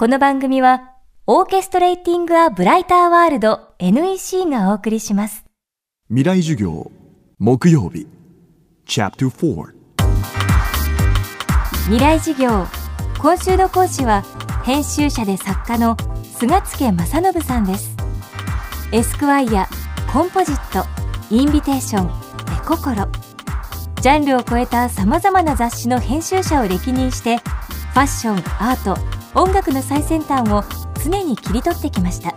この番組は、オーケストレーティング・ア・ブライター・ワールド NEC がお送りします。未来授業木曜日。Chapter 4未来授業今週の講師は編集者で作家の菅助正信さんです。エスクワイアコンポジットインビテーション絵心。ジャンルを超えたさまざまな雑誌の編集者を歴任してファッションアート音楽の最先端を常に切り取ってきました。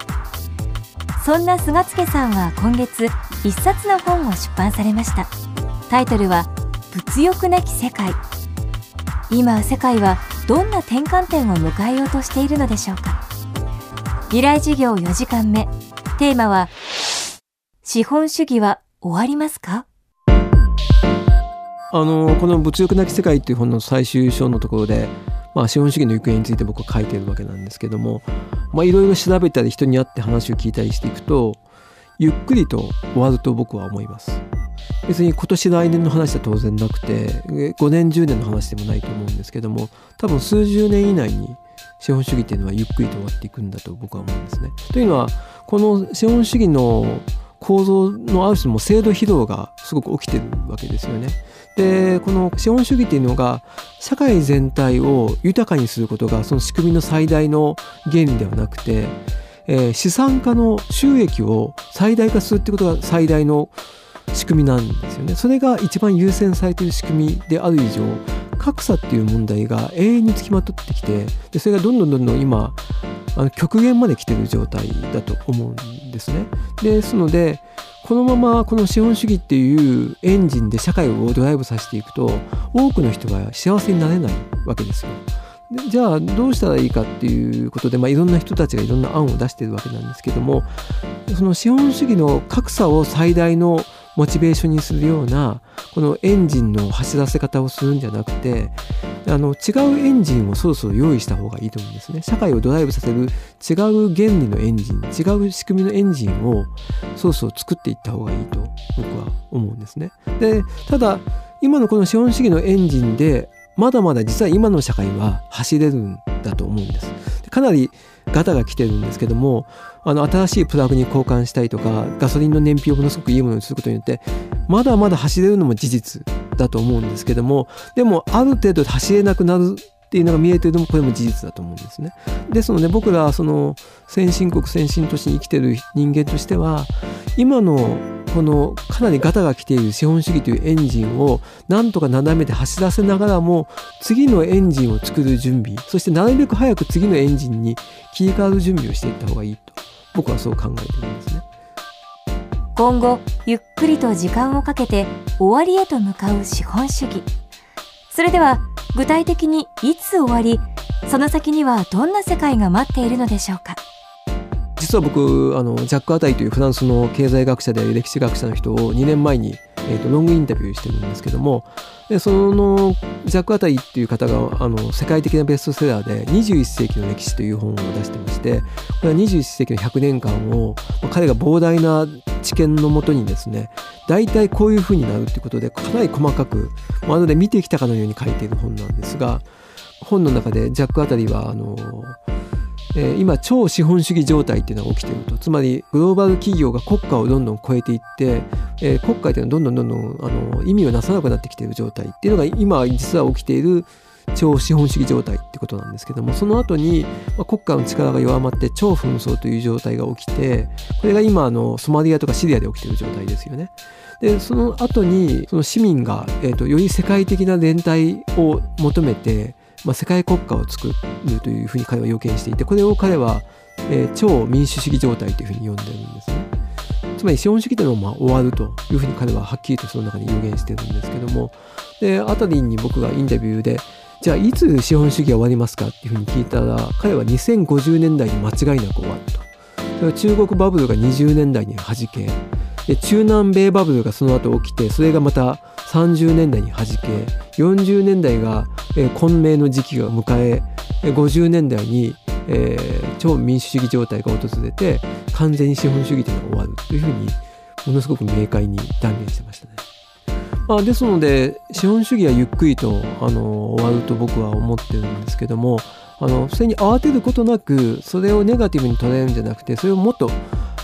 そんな菅助さんは今月一冊の本を出版されました。タイトルは物欲なき世界。今世界はどんな転換点を迎えようとしているのでしょうか。未来授業4時間目。テーマは資本主義は終わりますか？あのこの「物欲なき世界」っていう本の最終章のところで、まあ、資本主義の行方について僕は書いてるわけなんですけどもいろいろ調べたり人に会って話を聞いたりしていくとゆっくりと終わると僕は思います別に今年来年の話は当然なくて5年10年の話でもないと思うんですけども多分数十年以内に資本主義っていうのはゆっくりと終わっていくんだと僕は思うんですね。というのはこの資本主義の構造のある種も制度疲労がすごく起きてるわけですよね。でこの資本主義っていうのが社会全体を豊かにすることがその仕組みの最大の原理ではなくて、えー資産家の収益を最大化するってことが最大の仕組みなんですよね。それが一番優先されている仕組みである以上格差っていう問題が永遠につきまとってきてでそれがどんどんどんどん今あの極限まで来てる状態だと思うんですね。ですのでこのままこの資本主義っていうエンジンで社会をドライブさせていくと多くの人が幸せになれないわけですよ。じゃあどうしたらいいかっていうことで、まあ、いろんな人たちがいろんな案を出してるわけなんですけどもその資本主義の格差を最大のモチベーションにするようなこのエンジンの走らせ方をするんじゃなくてあの違うエンジンをそろそろ用意した方がいいと思うんですね。社会をドライブさせる違う原理のエンジン違う仕組みのエンジンをそろそろ作っていった方がいいと僕は思うんですね。でただ今のこの資本主義のエンジンでまだまだ実は今の社会は走れるんだと思うんです。かなりガタが来てるんですけどもあの新しいプラグに交換したりとかガソリンの燃費をものすごくいいものにすることによってまだまだ走れるのも事実だと思うんですけどもでもある程度走れなくなるっていうのが見えてるのもこれも事実だと思うんですね。ですので僕らその先進国先進都市に生きてる人間としては今のこのかなりガタが来ている資本主義というエンジンをなんとか斜めで走らせながらも次のエンジンを作る準備そしてなるべく早く次のエンジンに切り替わる準備をしていった方がいいと僕はそう考えてるんですね。今後ゆっくりと時間をかけて終わりへと向かう資本主義それでは具体的にいつ終わりその先にはどんな世界が待っているのでしょうか実は僕あのジャック・アタイというフランスの経済学者で歴史学者の人を2年前に、えー、とロングインタビューしてるんですけどもでそのジャック・アタイっていう方があの世界的なベストセラーで21世紀の歴史という本を出してましてこれは21世紀の100年間をまあ彼が膨大な知見のもとにですね大体こういうふうになるっていうことでかなり細かくまるで見てきたかのように書いている本なんですが本の中でジャック・アタリはあのえ今超資本主義状態っていうのが起きているとつまりグローバル企業が国家をどんどん超えていって、えー国家っていうのはどんどんどんどんあの意味をなさなくなってきている状態っていうのが今実は起きている超資本主義状態ってことなんですけどもその後に、まあ、国家の力が弱まって超紛争という状態が起きてこれが今あのソマリアとかシリアで起きている状態ですよね。でその後にその市民が、えー、とより世界的な連帯を求めて、まあ、世界国家を作るというふうに彼は予見していてこれを彼は、えー超民主主義状態というふうに呼んでるんですね。つまり資本主義というのはまあ終わるというふうに彼ははっきりとその中に予言してるんですけどもでアタリンに僕がインタビューでじゃあいつ資本主義は終わりますかっていうふうに聞いたら彼は2050年代に間違いなく終わると。中国バブルが20年代に弾けで中南米バブルがその後起きてそれがまた30年代に弾け40年代が、えー混迷の時期が迎え50年代に、えー超民主主義状態が訪れて完全に資本主義というのが終わるというふうにものすごく明快に断言してましたね。まあ、ですので資本主義はゆっくりとあの終わると僕は思ってるんですけどもあのそれに慌てることなくそれをネガティブに捉えるんじゃなくてそれをもっと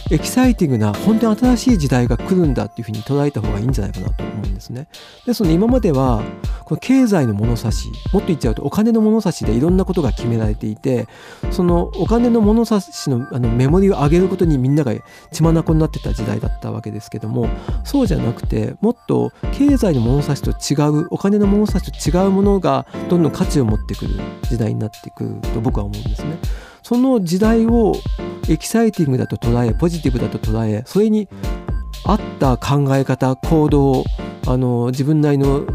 エキサイティングな本当に新しい時代が来るんだっていうふうに捉えた方がいいんじゃないかなと思うんですね。ですので今まではこの経済の物差しもっと言っちゃうとお金の物差しでいろんなことが決められていてそのお金の物差しのあのメモリを上げることにみんなが血眼になってた時代だったわけですけどもそうじゃなくてもっと経済の物差しと違うお金の物差しと違うものがどんどん価値を持ってくる時代になってくると僕は思うんですね。その時代をエキサイティングだと捉えポジティブだと捉えそれに合った考え方行動あの自分なりの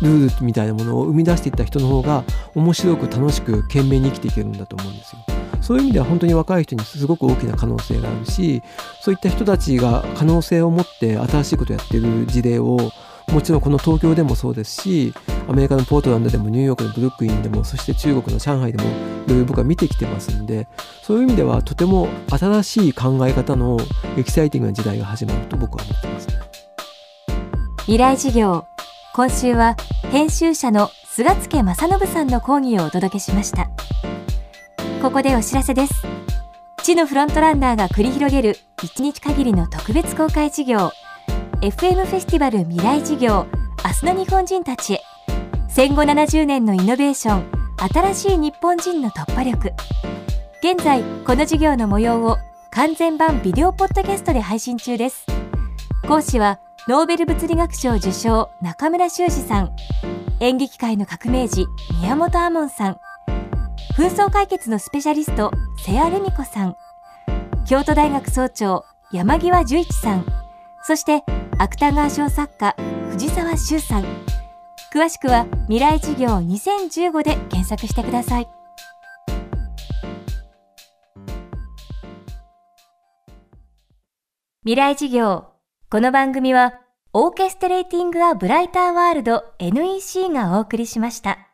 ルールみたいなものを生み出していった人の方が面白く楽しく懸命に生きていけるんだと思うんですよ。そういう意味では本当に若い人にすごく大きな可能性があるしそういった人たちが可能性を持って新しいことをやってる事例をもちろんこの東京でもそうですしアメリカのポートランドでもニューヨークのブルックリンでもそして中国の上海でもいろいろ僕は見てきてますんでそういう意味ではとても新しい考え方のエキサイティングな時代が始まると僕は思ってます、未来事業今週は編集者の菅助正信さんの講義をお届けしました。ここでお知らせです。地のフロントランナーが繰り広げる1日限りの特別公開事業 FM フェスティバル未来事業明日の日本人たちへ。戦後70年のイノベーション新しい日本人の突破力。現在この事業の模様を完全版ビデオポッドキャストで配信中です。講師はノーベル物理学賞受賞中村修二さん。演劇界の革命児宮本亞門さん。紛争解決のスペシャリスト瀬谷ルミ子さん。京都大学総長山際十一さん。そして芥川賞作家藤沢修さん。詳しくは未来事業2015で検索してください未来事業この番組はオーケストレーティング・ア・ブライター・ワールド NEC がお送りしました。